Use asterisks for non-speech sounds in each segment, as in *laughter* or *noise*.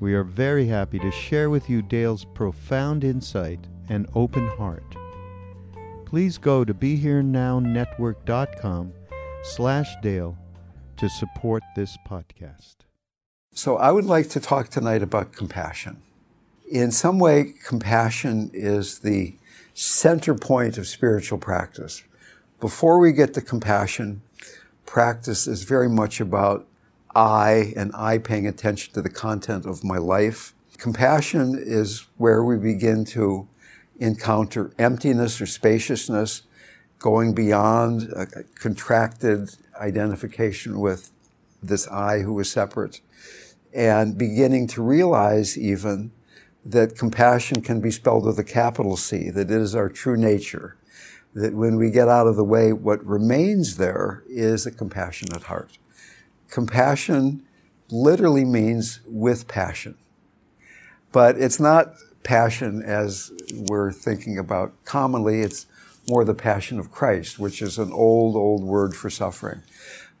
We are very happy to share with you Dale's profound insight and open heart. Please go to BeHereNowNetwork.com slash Dale to support this podcast. So I would like to talk tonight about compassion. In some way, compassion is the center point of spiritual practice. Before we get to compassion, practice is very much about I and I paying attention to the content of my life. Compassion is where we begin to encounter emptiness or spaciousness, going beyond a contracted identification with this I who is separate, and beginning to realize even that compassion can be spelled with a capital C, that it is our true nature, that when we get out of the way, what remains there is a compassionate heart. Compassion literally means with passion. But it's not passion as we're thinking about commonly. It's more the passion of Christ, which is an old, old word for suffering.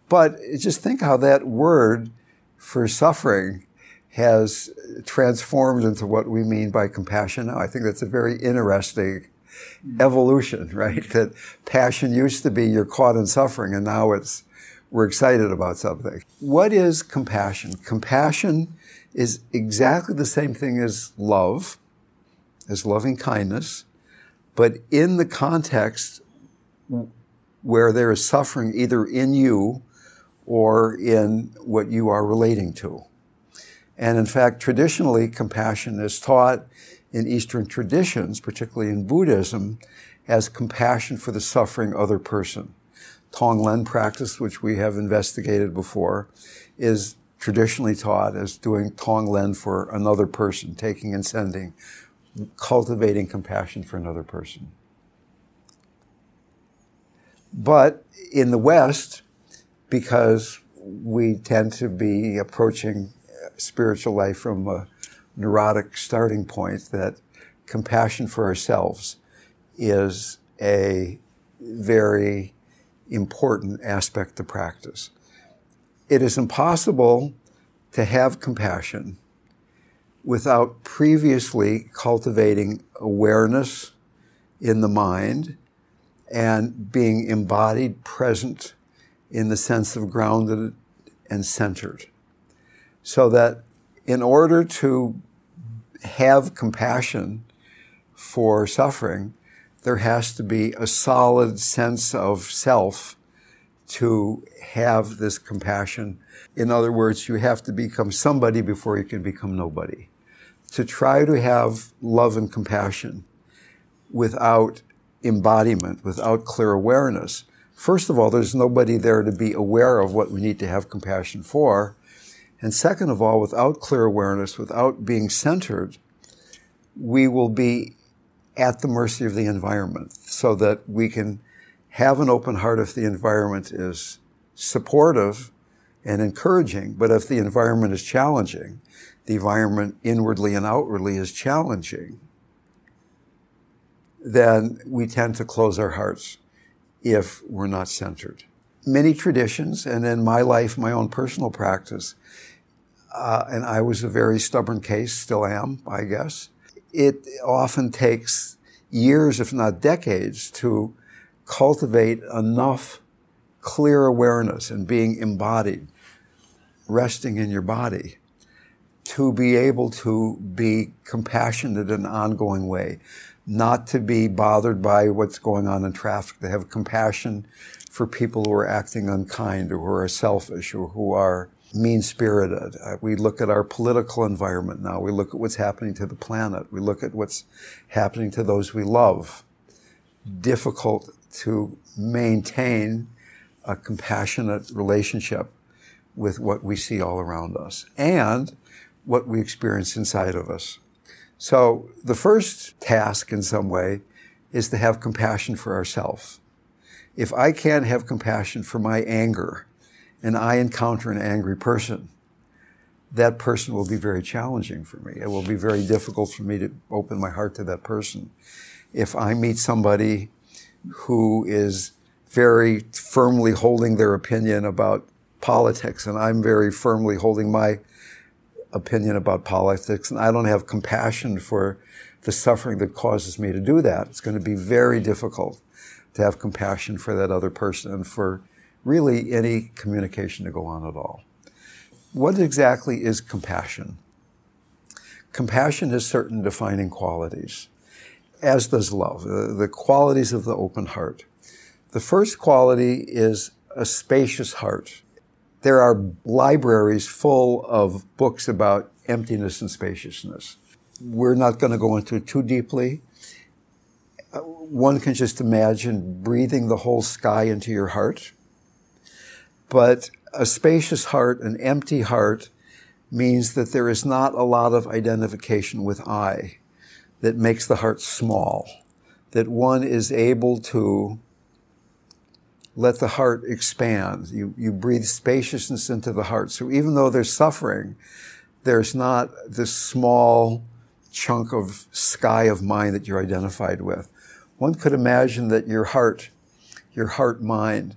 But just think how that word for suffering has transformed into what we mean by compassion now. I think that's a very interesting evolution, right? That passion used to be you're caught in suffering and now it's we're excited about something. What is compassion? Compassion is exactly the same thing as love, as loving kindness, but in the context where there is suffering either in you or in what you are relating to. And in fact, traditionally, compassion is taught in Eastern traditions, particularly in Buddhism, as compassion for the suffering other person. Tonglen practice, which we have investigated before, is traditionally taught as doing Tonglen for another person, taking and sending, cultivating compassion for another person. But in the West, because we tend to be approaching spiritual life from a neurotic starting point, that compassion for ourselves is a very important aspect to practice. It is impossible to have compassion without previously cultivating awareness in the mind and being embodied, present in the sense of grounded and centered. So that in order to have compassion for suffering, there has to be a solid sense of self to have this compassion. In other words, you have to become somebody before you can become nobody. To try to have love and compassion without embodiment, without clear awareness, first of all, there's nobody there to be aware of what we need to have compassion for. And second of all, without clear awareness, without being centered, we will be at the mercy of the environment so that we can have an open heart if the environment is supportive and encouraging. But if the environment is challenging, the environment inwardly and outwardly is challenging, then we tend to close our hearts if we're not centered. Many traditions, and in my life, my own personal practice, uh, and I was a very stubborn case, still am, I guess. It often takes years, if not decades, to cultivate enough clear awareness and being embodied, resting in your body, to be able to be compassionate in an ongoing way, not to be bothered by what's going on in traffic, to have compassion for people who are acting unkind or who are selfish or who are mean spirited. Uh, we look at our political environment now. We look at what's happening to the planet. We look at what's happening to those we love. Difficult to maintain a compassionate relationship with what we see all around us and what we experience inside of us. So the first task in some way is to have compassion for ourselves. If I can't have compassion for my anger, and I encounter an angry person, that person will be very challenging for me. It will be very difficult for me to open my heart to that person. If I meet somebody who is very firmly holding their opinion about politics, and I'm very firmly holding my opinion about politics, and I don't have compassion for the suffering that causes me to do that, it's going to be very difficult to have compassion for that other person and for really any communication to go on at all. What exactly is compassion? Compassion has certain defining qualities, as does love, the, qualities of the open heart. The first quality is a spacious heart. There are libraries full of books about emptiness and spaciousness. We're not going to go into it too deeply. Uh, one can just imagine breathing the whole sky into your heart but a spacious heart, an empty heart, means that there is not a lot of identification with I that makes the heart small, that one is able to let the heart expand. You, you breathe spaciousness into the heart. So even though there's suffering, there's not this small chunk of sky of mind that you're identified with. One could imagine that your heart, your heart mind,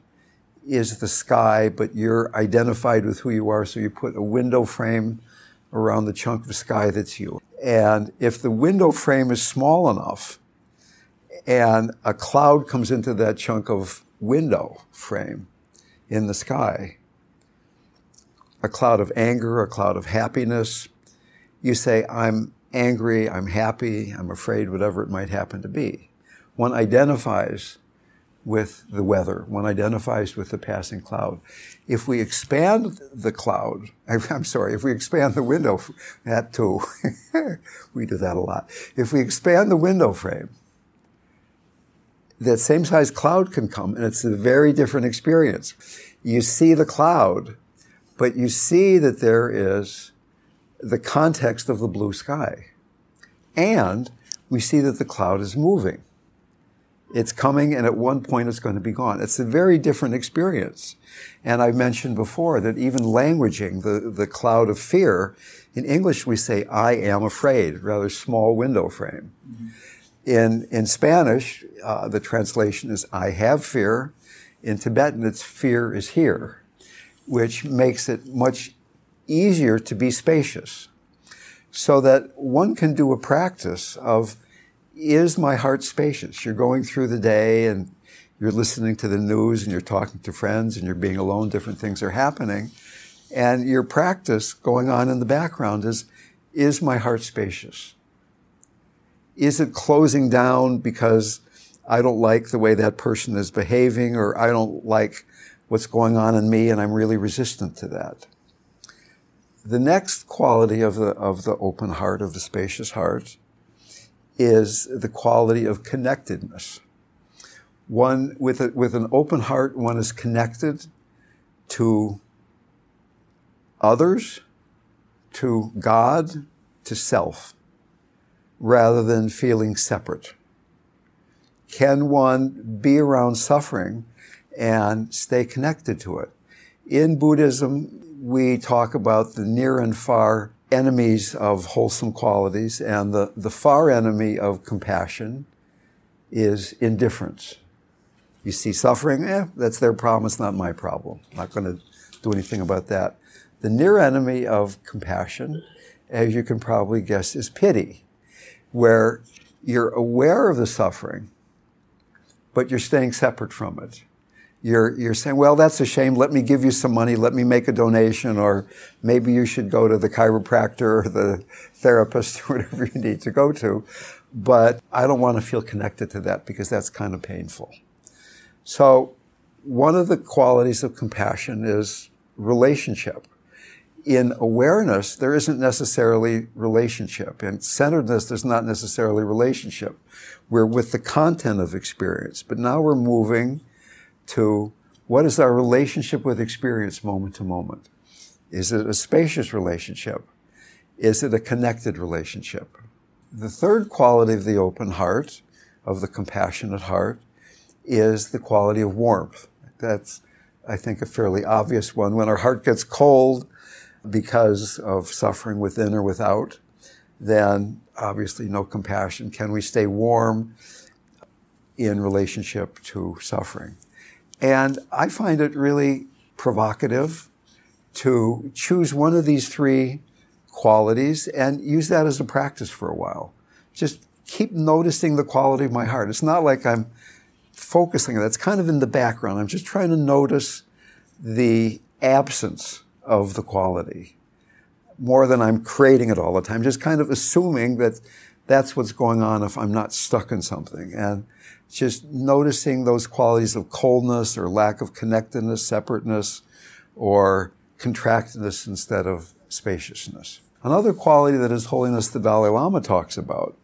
is the sky, but you're identified with who you are. So you put a window frame around the chunk of sky that's you. And if the window frame is small enough and a cloud comes into that chunk of window frame in the sky, a cloud of anger, a cloud of happiness, you say, I'm angry, I'm happy, I'm afraid, whatever it might happen to be. One identifies with the weather. One identifies with the passing cloud. If we expand the cloud, *laughs* I'm sorry, if we expand the window, that too, *laughs* we do that a lot. If we expand the window frame, that same size cloud can come and it's a very different experience. You see the cloud, but you see that there is the context of the blue sky. And we see that the cloud is moving. It's coming and at one point it's going to be gone. It's a very different experience. And I mentioned before that even languaging, the, the cloud of fear, in English we say, I am afraid, rather small window frame. Mm-hmm. In, in Spanish, uh, the translation is, I have fear. In Tibetan, it's fear is here, which makes it much easier to be spacious. So that one can do a practice of is my heart spacious? You're going through the day and you're listening to the news and you're talking to friends and you're being alone, different things are happening. And your practice going on in the background is, is my heart spacious? Is it closing down because I don't like the way that person is behaving or I don't like what's going on in me and I'm really resistant to that? The next quality of the, of the open heart, of the spacious heart, is the quality of connectedness. One, with, a, with an open heart, one is connected to others, to God, to self, rather than feeling separate. Can one be around suffering and stay connected to it? In Buddhism, we talk about the near and far enemies of wholesome qualities, and the, the far enemy of compassion is indifference. You see suffering, eh, that's their problem, it's not my problem. I'm not going to do anything about that. The near enemy of compassion, as you can probably guess, is pity, where you're aware of the suffering, but you're staying separate from it you're, you're saying, well, that's a shame. Let me give you some money. Let me make a donation. Or maybe you should go to the chiropractor or the therapist or *laughs* whatever you need to go to. But I don't want to feel connected to that because that's kind of painful. So one of the qualities of compassion is relationship. In awareness, there isn't necessarily relationship. In centeredness, there's not necessarily relationship. We're with the content of experience. But now we're moving to what is our relationship with experience moment to moment? Is it a spacious relationship? Is it a connected relationship? The third quality of the open heart, of the compassionate heart, is the quality of warmth. That's, I think, a fairly obvious one. When our heart gets cold because of suffering within or without, then obviously no compassion. Can we stay warm in relationship to suffering? And I find it really provocative to choose one of these three qualities and use that as a practice for a while. Just keep noticing the quality of my heart. It's not like I'm focusing on it. It's kind of in the background. I'm just trying to notice the absence of the quality more than I'm creating it all the time. Just kind of assuming that that's what's going on if I'm not stuck in something. And just noticing those qualities of coldness or lack of connectedness, separateness, or contractedness instead of spaciousness. Another quality that His Holiness the Dalai Lama talks about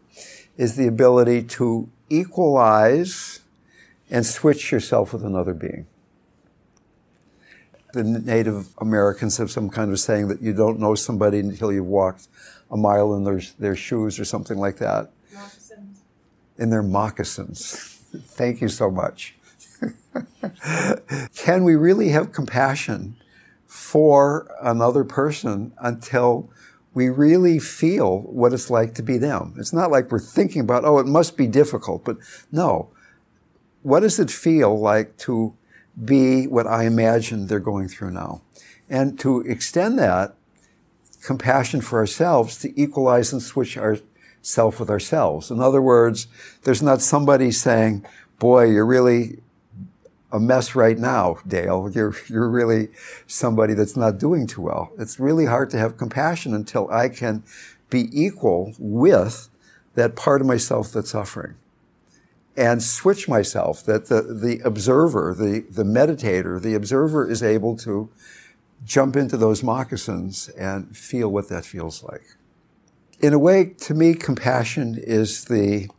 is the ability to equalize and switch yourself with another being. The Native Americans have some kind of saying that you don't know somebody until you've walked a mile in their, their shoes or something like that. Moccasins. In their moccasins. Thank you so much. *laughs* Can we really have compassion for another person until we really feel what it's like to be them? It's not like we're thinking about, oh, it must be difficult, but no. What does it feel like to be what I imagine they're going through now? And to extend that compassion for ourselves to equalize and switch our self with ourselves. In other words, there's not somebody saying, boy, you're really a mess right now, Dale. You're, you're really somebody that's not doing too well. It's really hard to have compassion until I can be equal with that part of myself that's suffering and switch myself that the, the observer, the, the meditator, the observer is able to jump into those moccasins and feel what that feels like in a way, to me, compassion is the,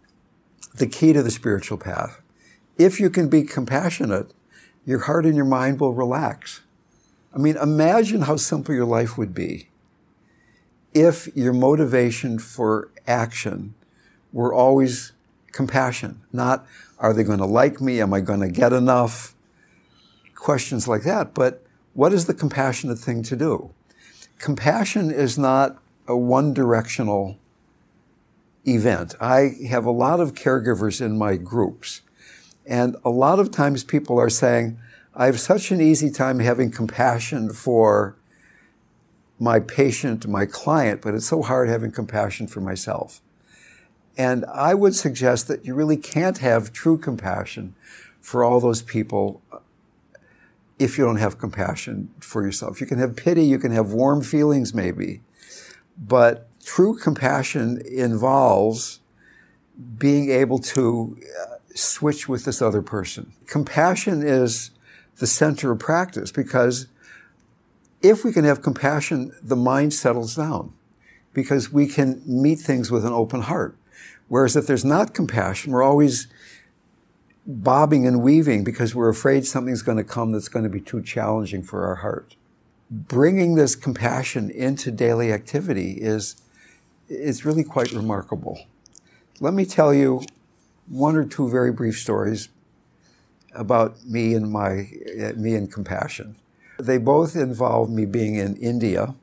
the key to the spiritual path. If you can be compassionate, your heart and your mind will relax. I mean, imagine how simple your life would be if your motivation for action were always compassion, not are they going to like me? Am I going to get enough? Questions like that. But what is the compassionate thing to do? Compassion is not a one directional event. I have a lot of caregivers in my groups. And a lot of times people are saying, I have such an easy time having compassion for my patient, my client, but it's so hard having compassion for myself. And I would suggest that you really can't have true compassion for all those people uh, if you don't have compassion for yourself. You can have pity, you can have warm feelings maybe, but true compassion involves being able to uh, switch with this other person. Compassion is the center of practice because if we can have compassion, the mind settles down because we can meet things with an open heart. Whereas if there's not compassion, we're always bobbing and weaving because we're afraid something's going to come that's going to be too challenging for our heart. Bringing this compassion into daily activity is, is really quite remarkable. Let me tell you one or two very brief stories about me and my uh, me and compassion. They both involve me being in India,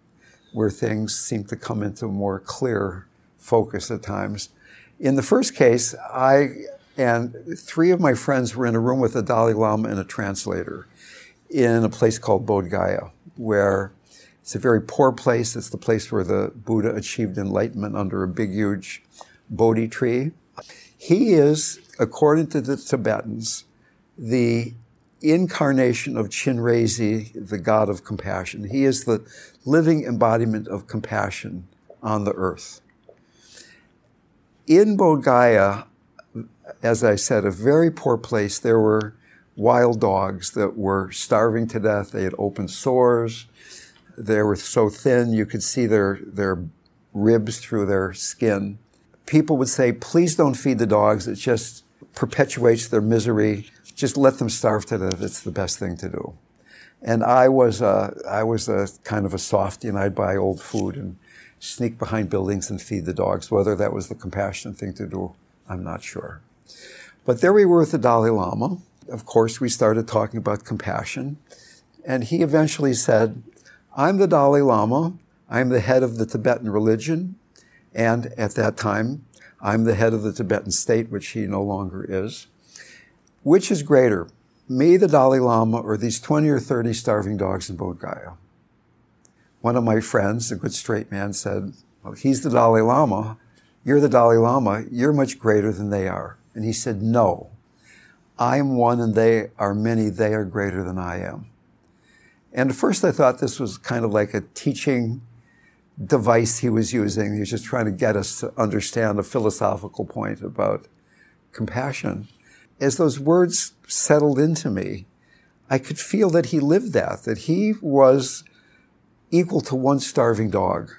where things seem to come into more clear focus at times. In the first case, I and three of my friends were in a room with the Dalai Lama and a translator in a place called Bodh Gaya, where it's a very poor place. It's the place where the Buddha achieved enlightenment under a big, huge Bodhi tree. He is, according to the Tibetans, the incarnation of Chenrezig, the god of compassion. He is the living embodiment of compassion on the earth. In Bodh Gaya, as I said, a very poor place. There were wild dogs that were starving to death. They had open sores. They were so thin you could see their, their ribs through their skin. People would say, please don't feed the dogs. It just perpetuates their misery. Just let them starve to death. It's the best thing to do. And I was a, I was a kind of a softy and I'd buy old food and sneak behind buildings and feed the dogs. Whether that was the compassionate thing to do, I'm not sure. But there we were with the Dalai Lama. Of course, we started talking about compassion. And he eventually said, I'm the Dalai Lama. I'm the head of the Tibetan religion. And at that time, I'm the head of the Tibetan state, which he no longer is. Which is greater, me, the Dalai Lama, or these 20 or 30 starving dogs in Bodh Gaya? One of my friends, a good straight man, said, well, he's the Dalai Lama. You're the Dalai Lama. You're much greater than they are. And he said, No, I'm one and they are many. They are greater than I am. And at first I thought this was kind of like a teaching device he was using. He was just trying to get us to understand a philosophical point about compassion. As those words settled into me, I could feel that he lived that, that he was equal to one starving dog.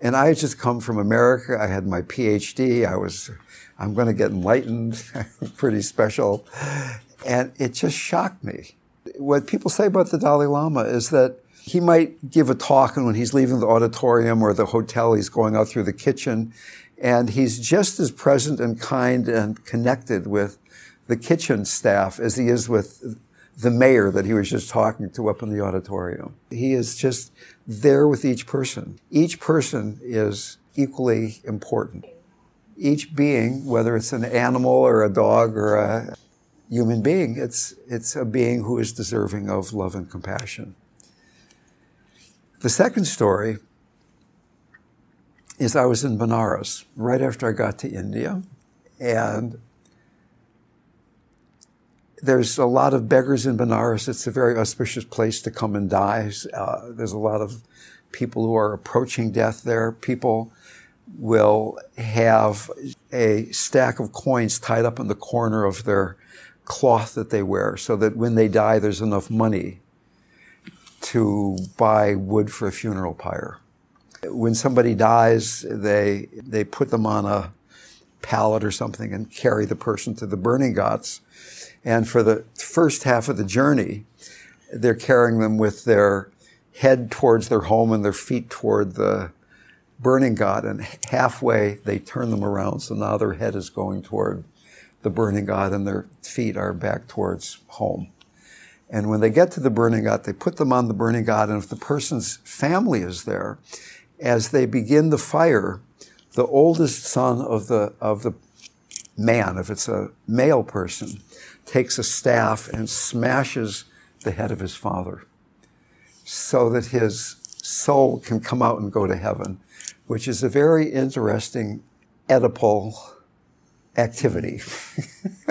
And I had just come from America. I had my PhD. I was I'm going to get enlightened, *laughs* pretty special. And it just shocked me. What people say about the Dalai Lama is that he might give a talk, and when he's leaving the auditorium or the hotel, he's going out through the kitchen, and he's just as present and kind and connected with the kitchen staff as he is with the mayor that he was just talking to up in the auditorium. He is just there with each person. Each person is equally important each being, whether it's an animal or a dog or a human being, it's, it's a being who is deserving of love and compassion. The second story is I was in Benares right after I got to India, and there's a lot of beggars in Benares. It's a very auspicious place to come and die. Uh, there's a lot of people who are approaching death there. People will have a stack of coins tied up in the corner of their cloth that they wear so that when they die, there's enough money to buy wood for a funeral pyre. When somebody dies, they, they put them on a pallet or something and carry the person to the burning ghats. And for the first half of the journey, they're carrying them with their head towards their home and their feet toward the burning ghat, and halfway they turn them around. So now their head is going toward the burning ghat, and their feet are back towards home. And when they get to the burning ghat, they put them on the burning ghat, and if the person's family is there, as they begin the fire, the oldest son of the of the man, if it's a male person, takes a staff and smashes the head of his father so that his soul can come out and go to heaven which is a very interesting Oedipal activity. *laughs*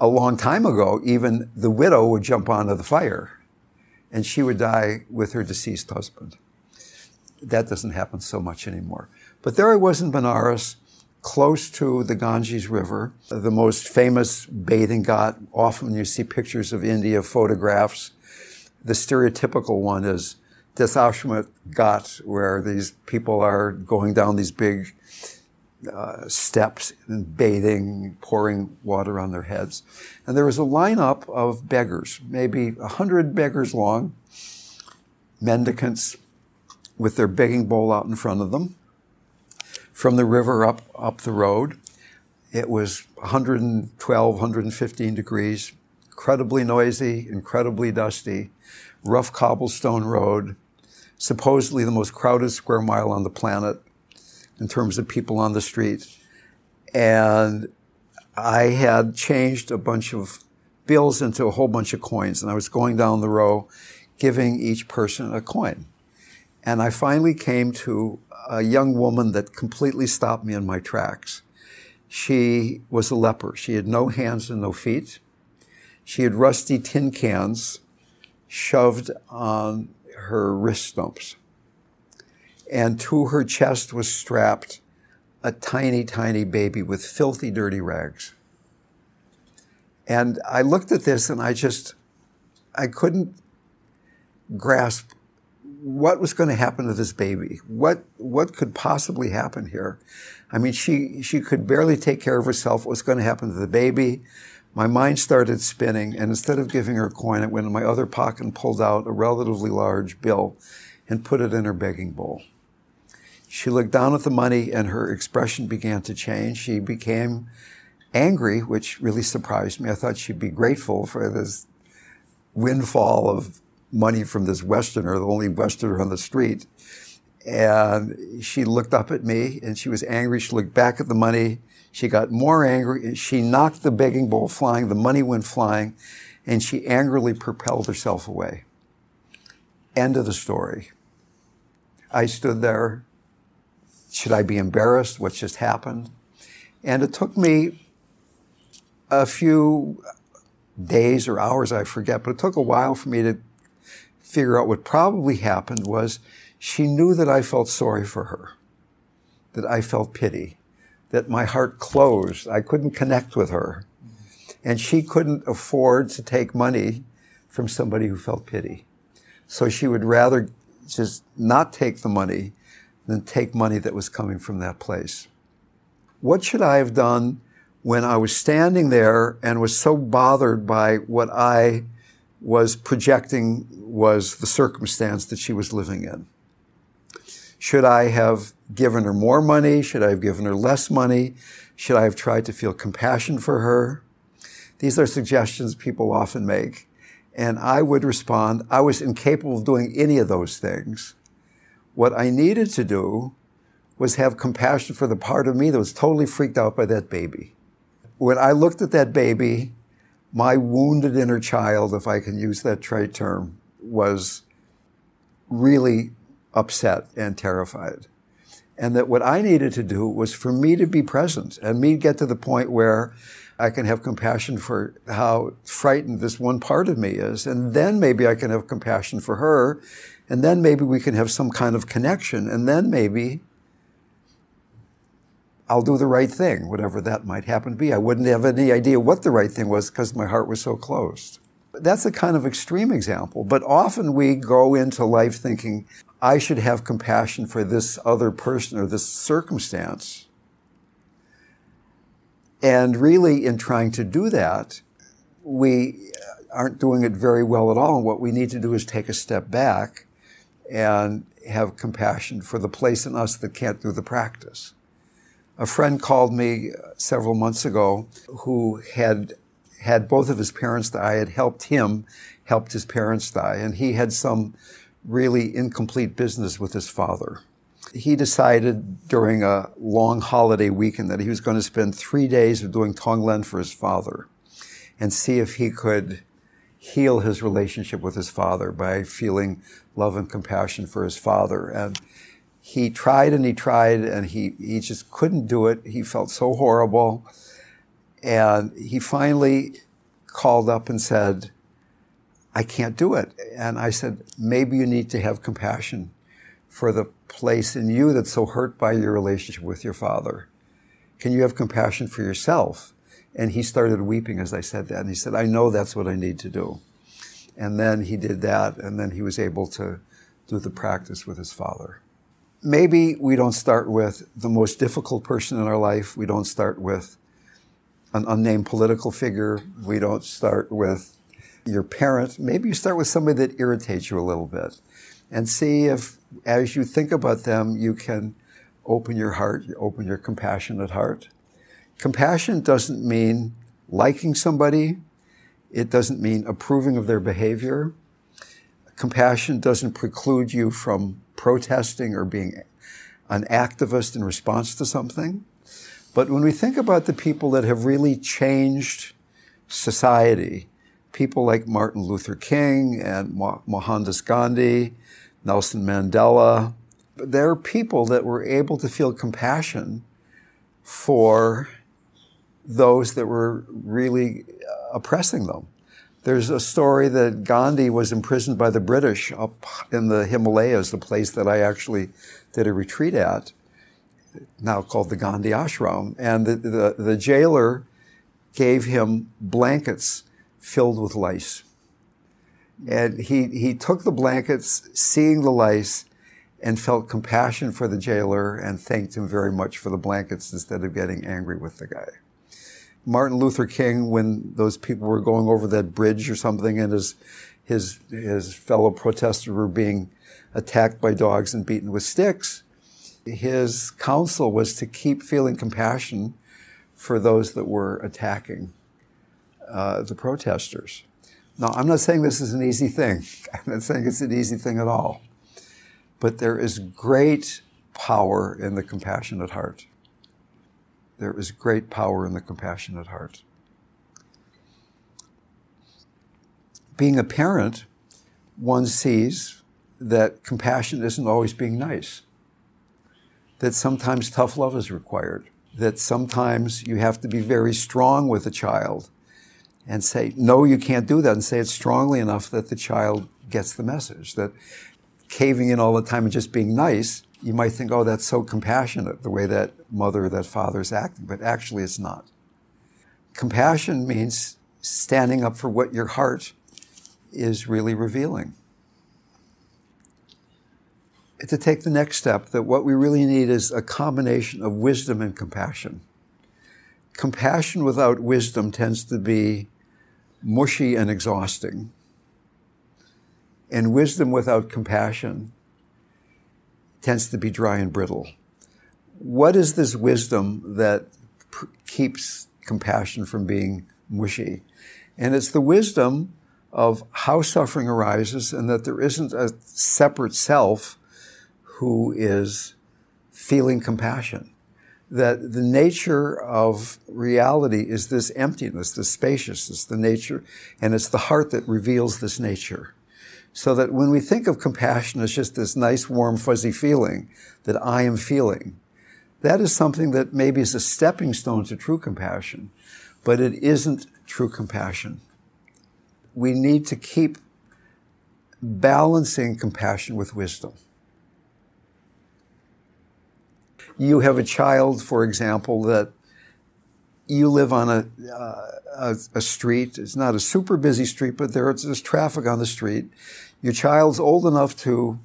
a long time ago, even the widow would jump onto the fire and she would die with her deceased husband. That doesn't happen so much anymore. But there I was in Benares, close to the Ganges River, the most famous bathing ghat. Often you see pictures of India, photographs. The stereotypical one is Dashwamesh Ghat, where these people are going down these big uh, steps and bathing, pouring water on their heads. And there was a lineup of beggars, maybe a hundred beggars long, mendicants with their begging bowl out in front of them from the river up, up the road. It was 112, 115 degrees, incredibly noisy, incredibly dusty, rough cobblestone road, supposedly the most crowded square mile on the planet in terms of people on the street. And I had changed a bunch of bills into a whole bunch of coins, and I was going down the row giving each person a coin. And I finally came to a young woman that completely stopped me in my tracks. She was a leper. She had no hands and no feet. She had rusty tin cans shoved on her wrist stumps and to her chest was strapped a tiny, tiny baby with filthy, dirty rags. And I looked at this and I just, I couldn't grasp what was going to happen to this baby. What, what could possibly happen here? I mean, she, she could barely take care of herself. What was going to happen to the baby? My mind started spinning, and instead of giving her a coin, I went in my other pocket and pulled out a relatively large bill and put it in her begging bowl. She looked down at the money and her expression began to change. She became angry, which really surprised me. I thought she'd be grateful for this windfall of money from this Westerner, the only Westerner on the street. And she looked up at me and she was angry. She looked back at the money. She got more angry. She knocked the begging bowl flying. The money went flying and she angrily propelled herself away. End of the story. I stood there should I be embarrassed? What's just happened? And it took me a few days or hours, I forget, but it took a while for me to figure out what probably happened was she knew that I felt sorry for her, that I felt pity, that my heart closed. I couldn't connect with her. And she couldn't afford to take money from somebody who felt pity. So she would rather just not take the money than take money that was coming from that place. What should I have done when I was standing there and was so bothered by what I was projecting was the circumstance that she was living in? Should I have given her more money? Should I have given her less money? Should I have tried to feel compassion for her? These are suggestions people often make. And I would respond, I was incapable of doing any of those things. What I needed to do was have compassion for the part of me that was totally freaked out by that baby. When I looked at that baby, my wounded inner child, if I can use that trade term, was really upset and terrified. And that what I needed to do was for me to be present and me get to the point where I can have compassion for how frightened this one part of me is. And then maybe I can have compassion for her and then maybe we can have some kind of connection. And then maybe I'll do the right thing, whatever that might happen to be. I wouldn't have any idea what the right thing was because my heart was so closed. That's a kind of extreme example, but often we go into life thinking, I should have compassion for this other person or this circumstance. And really, in trying to do that, we aren't doing it very well at all. And what we need to do is take a step back and have compassion for the place in us that can't do the practice. A friend called me several months ago who had had both of his parents die, had helped him, helped his parents die, and he had some really incomplete business with his father. He decided during a long holiday weekend that he was going to spend three days doing Tonglen for his father and see if he could heal his relationship with his father by feeling love and compassion for his father. And he tried and he tried and he, he just couldn't do it. He felt so horrible. And he finally called up and said, I can't do it. And I said, maybe you need to have compassion for the place in you that's so hurt by your relationship with your father. Can you have compassion for yourself? And he started weeping as I said that. And he said, I know that's what I need to do. And then he did that, and then he was able to do the practice with his father. Maybe we don't start with the most difficult person in our life. We don't start with an unnamed political figure. We don't start with your parent. Maybe you start with somebody that irritates you a little bit and see if, as you think about them, you can open your heart, open your compassionate heart. Compassion doesn't mean liking somebody. It doesn't mean approving of their behavior. Compassion doesn't preclude you from protesting or being an activist in response to something. But when we think about the people that have really changed society, people like Martin Luther King and Mohandas Gandhi, Nelson Mandela, there are people that were able to feel compassion for those that were really uh, oppressing them. There's a story that Gandhi was imprisoned by the British up in the Himalayas, the place that I actually did a retreat at, now called the Gandhi Ashram. And the, the, the jailer gave him blankets filled with lice. And he, he took the blankets, seeing the lice, and felt compassion for the jailer and thanked him very much for the blankets instead of getting angry with the guy. Martin Luther King, when those people were going over that bridge or something and his, his, his fellow protesters were being attacked by dogs and beaten with sticks, his counsel was to keep feeling compassion for those that were attacking uh, the protesters. Now, I'm not saying this is an easy thing. *laughs* I'm not saying it's an easy thing at all. But there is great power in the compassionate heart. There is great power in the compassionate heart. Being a parent, one sees that compassion isn't always being nice, that sometimes tough love is required, that sometimes you have to be very strong with a child and say, no, you can't do that, and say it strongly enough that the child gets the message. That caving in all the time and just being nice, you might think, oh, that's so compassionate, the way that mother or that father is acting, but actually it's not. Compassion means standing up for what your heart is really revealing. To take the next step, that what we really need is a combination of wisdom and compassion. Compassion without wisdom tends to be mushy and exhausting. And wisdom without compassion tends to be dry and brittle. What is this wisdom that keeps compassion from being mushy? And it's the wisdom of how suffering arises and that there isn't a separate self who is feeling compassion. That the nature of reality is this emptiness, this spaciousness, the nature, and it's the heart that reveals this nature. So that when we think of compassion as just this nice, warm, fuzzy feeling that I am feeling, that is something that maybe is a stepping stone to true compassion, but it isn't true compassion. We need to keep balancing compassion with wisdom. You have a child, for example, that you live on a, uh, a, a, street. It's not a super busy street, but there's, there's traffic on the street. Your child's old enough to,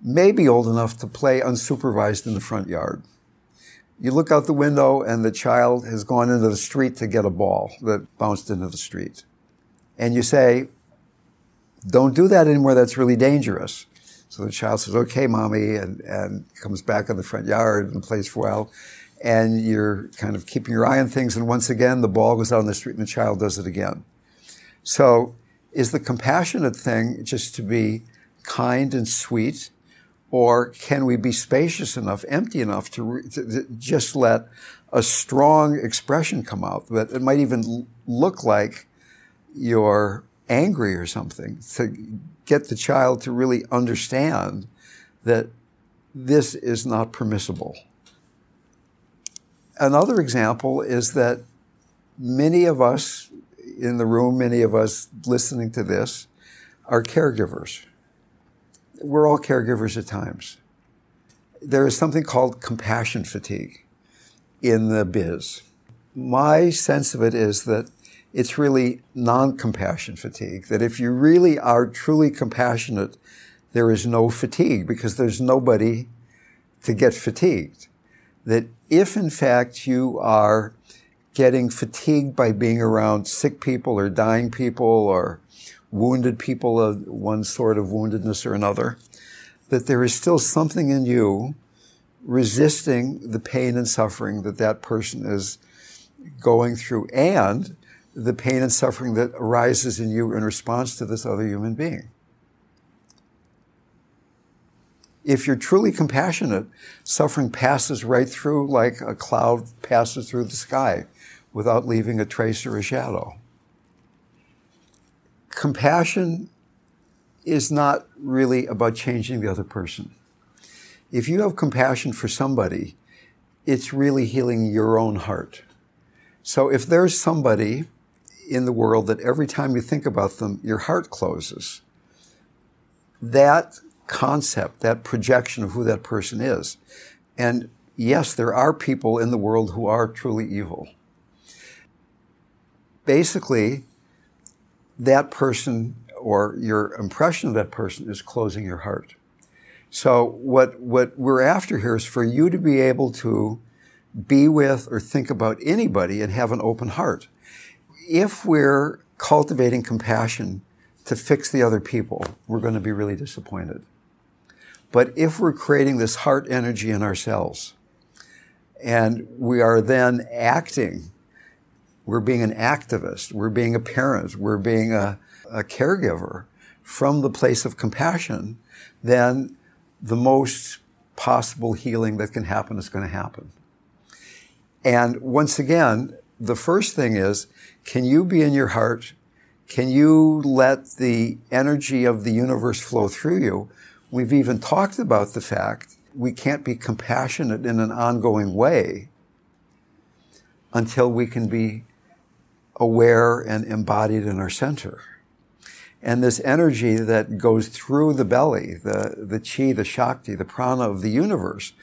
maybe old enough to play unsupervised in the front yard. You look out the window and the child has gone into the street to get a ball that bounced into the street. And you say, don't do that anymore. That's really dangerous. So the child says, okay, mommy, and, and comes back in the front yard and plays while. And you're kind of keeping your eye on things. And once again, the ball goes out on the street and the child does it again. So is the compassionate thing just to be kind and sweet? Or can we be spacious enough, empty enough to, to, just let a strong expression come out that it might even look like you're angry or something to get the child to really understand that this is not permissible. Another example is that many of us in the room, many of us listening to this, are caregivers. We're all caregivers at times. There is something called compassion fatigue in the biz. My sense of it is that it's really non-compassion fatigue, that if you really are truly compassionate, there is no fatigue because there's nobody to get fatigued. That if in fact you are getting fatigued by being around sick people or dying people or wounded people of one sort of woundedness or another, that there is still something in you resisting the pain and suffering that that person is going through and the pain and suffering that arises in you in response to this other human being. If you're truly compassionate, suffering passes right through like a cloud passes through the sky without leaving a trace or a shadow. Compassion is not really about changing the other person. If you have compassion for somebody, it's really healing your own heart. So if there's somebody in the world that every time you think about them, your heart closes, that concept, that projection of who that person is. And yes, there are people in the world who are truly evil. Basically, that person or your impression of that person is closing your heart. So what, what we're after here is for you to be able to be with or think about anybody and have an open heart. If we're cultivating compassion to fix the other people, we're going to be really disappointed. But if we're creating this heart energy in ourselves and we are then acting, we're being an activist, we're being a parent, we're being a, a caregiver from the place of compassion, then the most possible healing that can happen is going to happen. And once again, the first thing is, can you be in your heart? Can you let the energy of the universe flow through you? We've even talked about the fact we can't be compassionate in an ongoing way until we can be aware and embodied in our center. And this energy that goes through the belly, the, the chi, the shakti, the prana of the universe,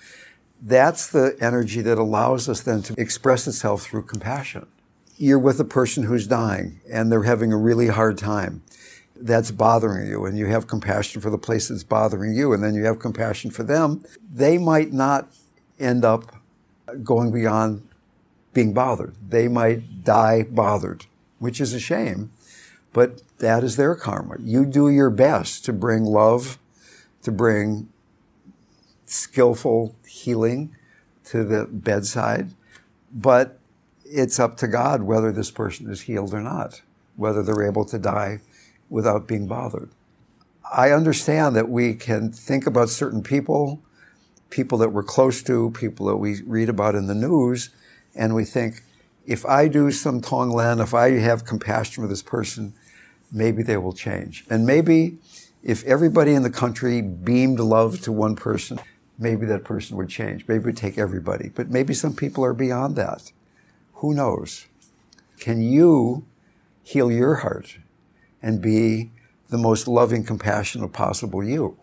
that's the energy that allows us then to express itself through compassion. You're with a person who's dying and they're having a really hard time that's bothering you and you have compassion for the place that's bothering you and then you have compassion for them, they might not end up going beyond being bothered. They might die bothered, which is a shame, but that is their karma. You do your best to bring love, to bring skillful healing to the bedside, but it's up to God whether this person is healed or not, whether they're able to die without being bothered. I understand that we can think about certain people, people that we're close to, people that we read about in the news, and we think, if I do some Tonglen, if I have compassion for this person, maybe they will change. And maybe if everybody in the country beamed love to one person, maybe that person would change. Maybe it would take everybody. But maybe some people are beyond that. Who knows? Can you heal your heart? and be the most loving, compassionate possible you.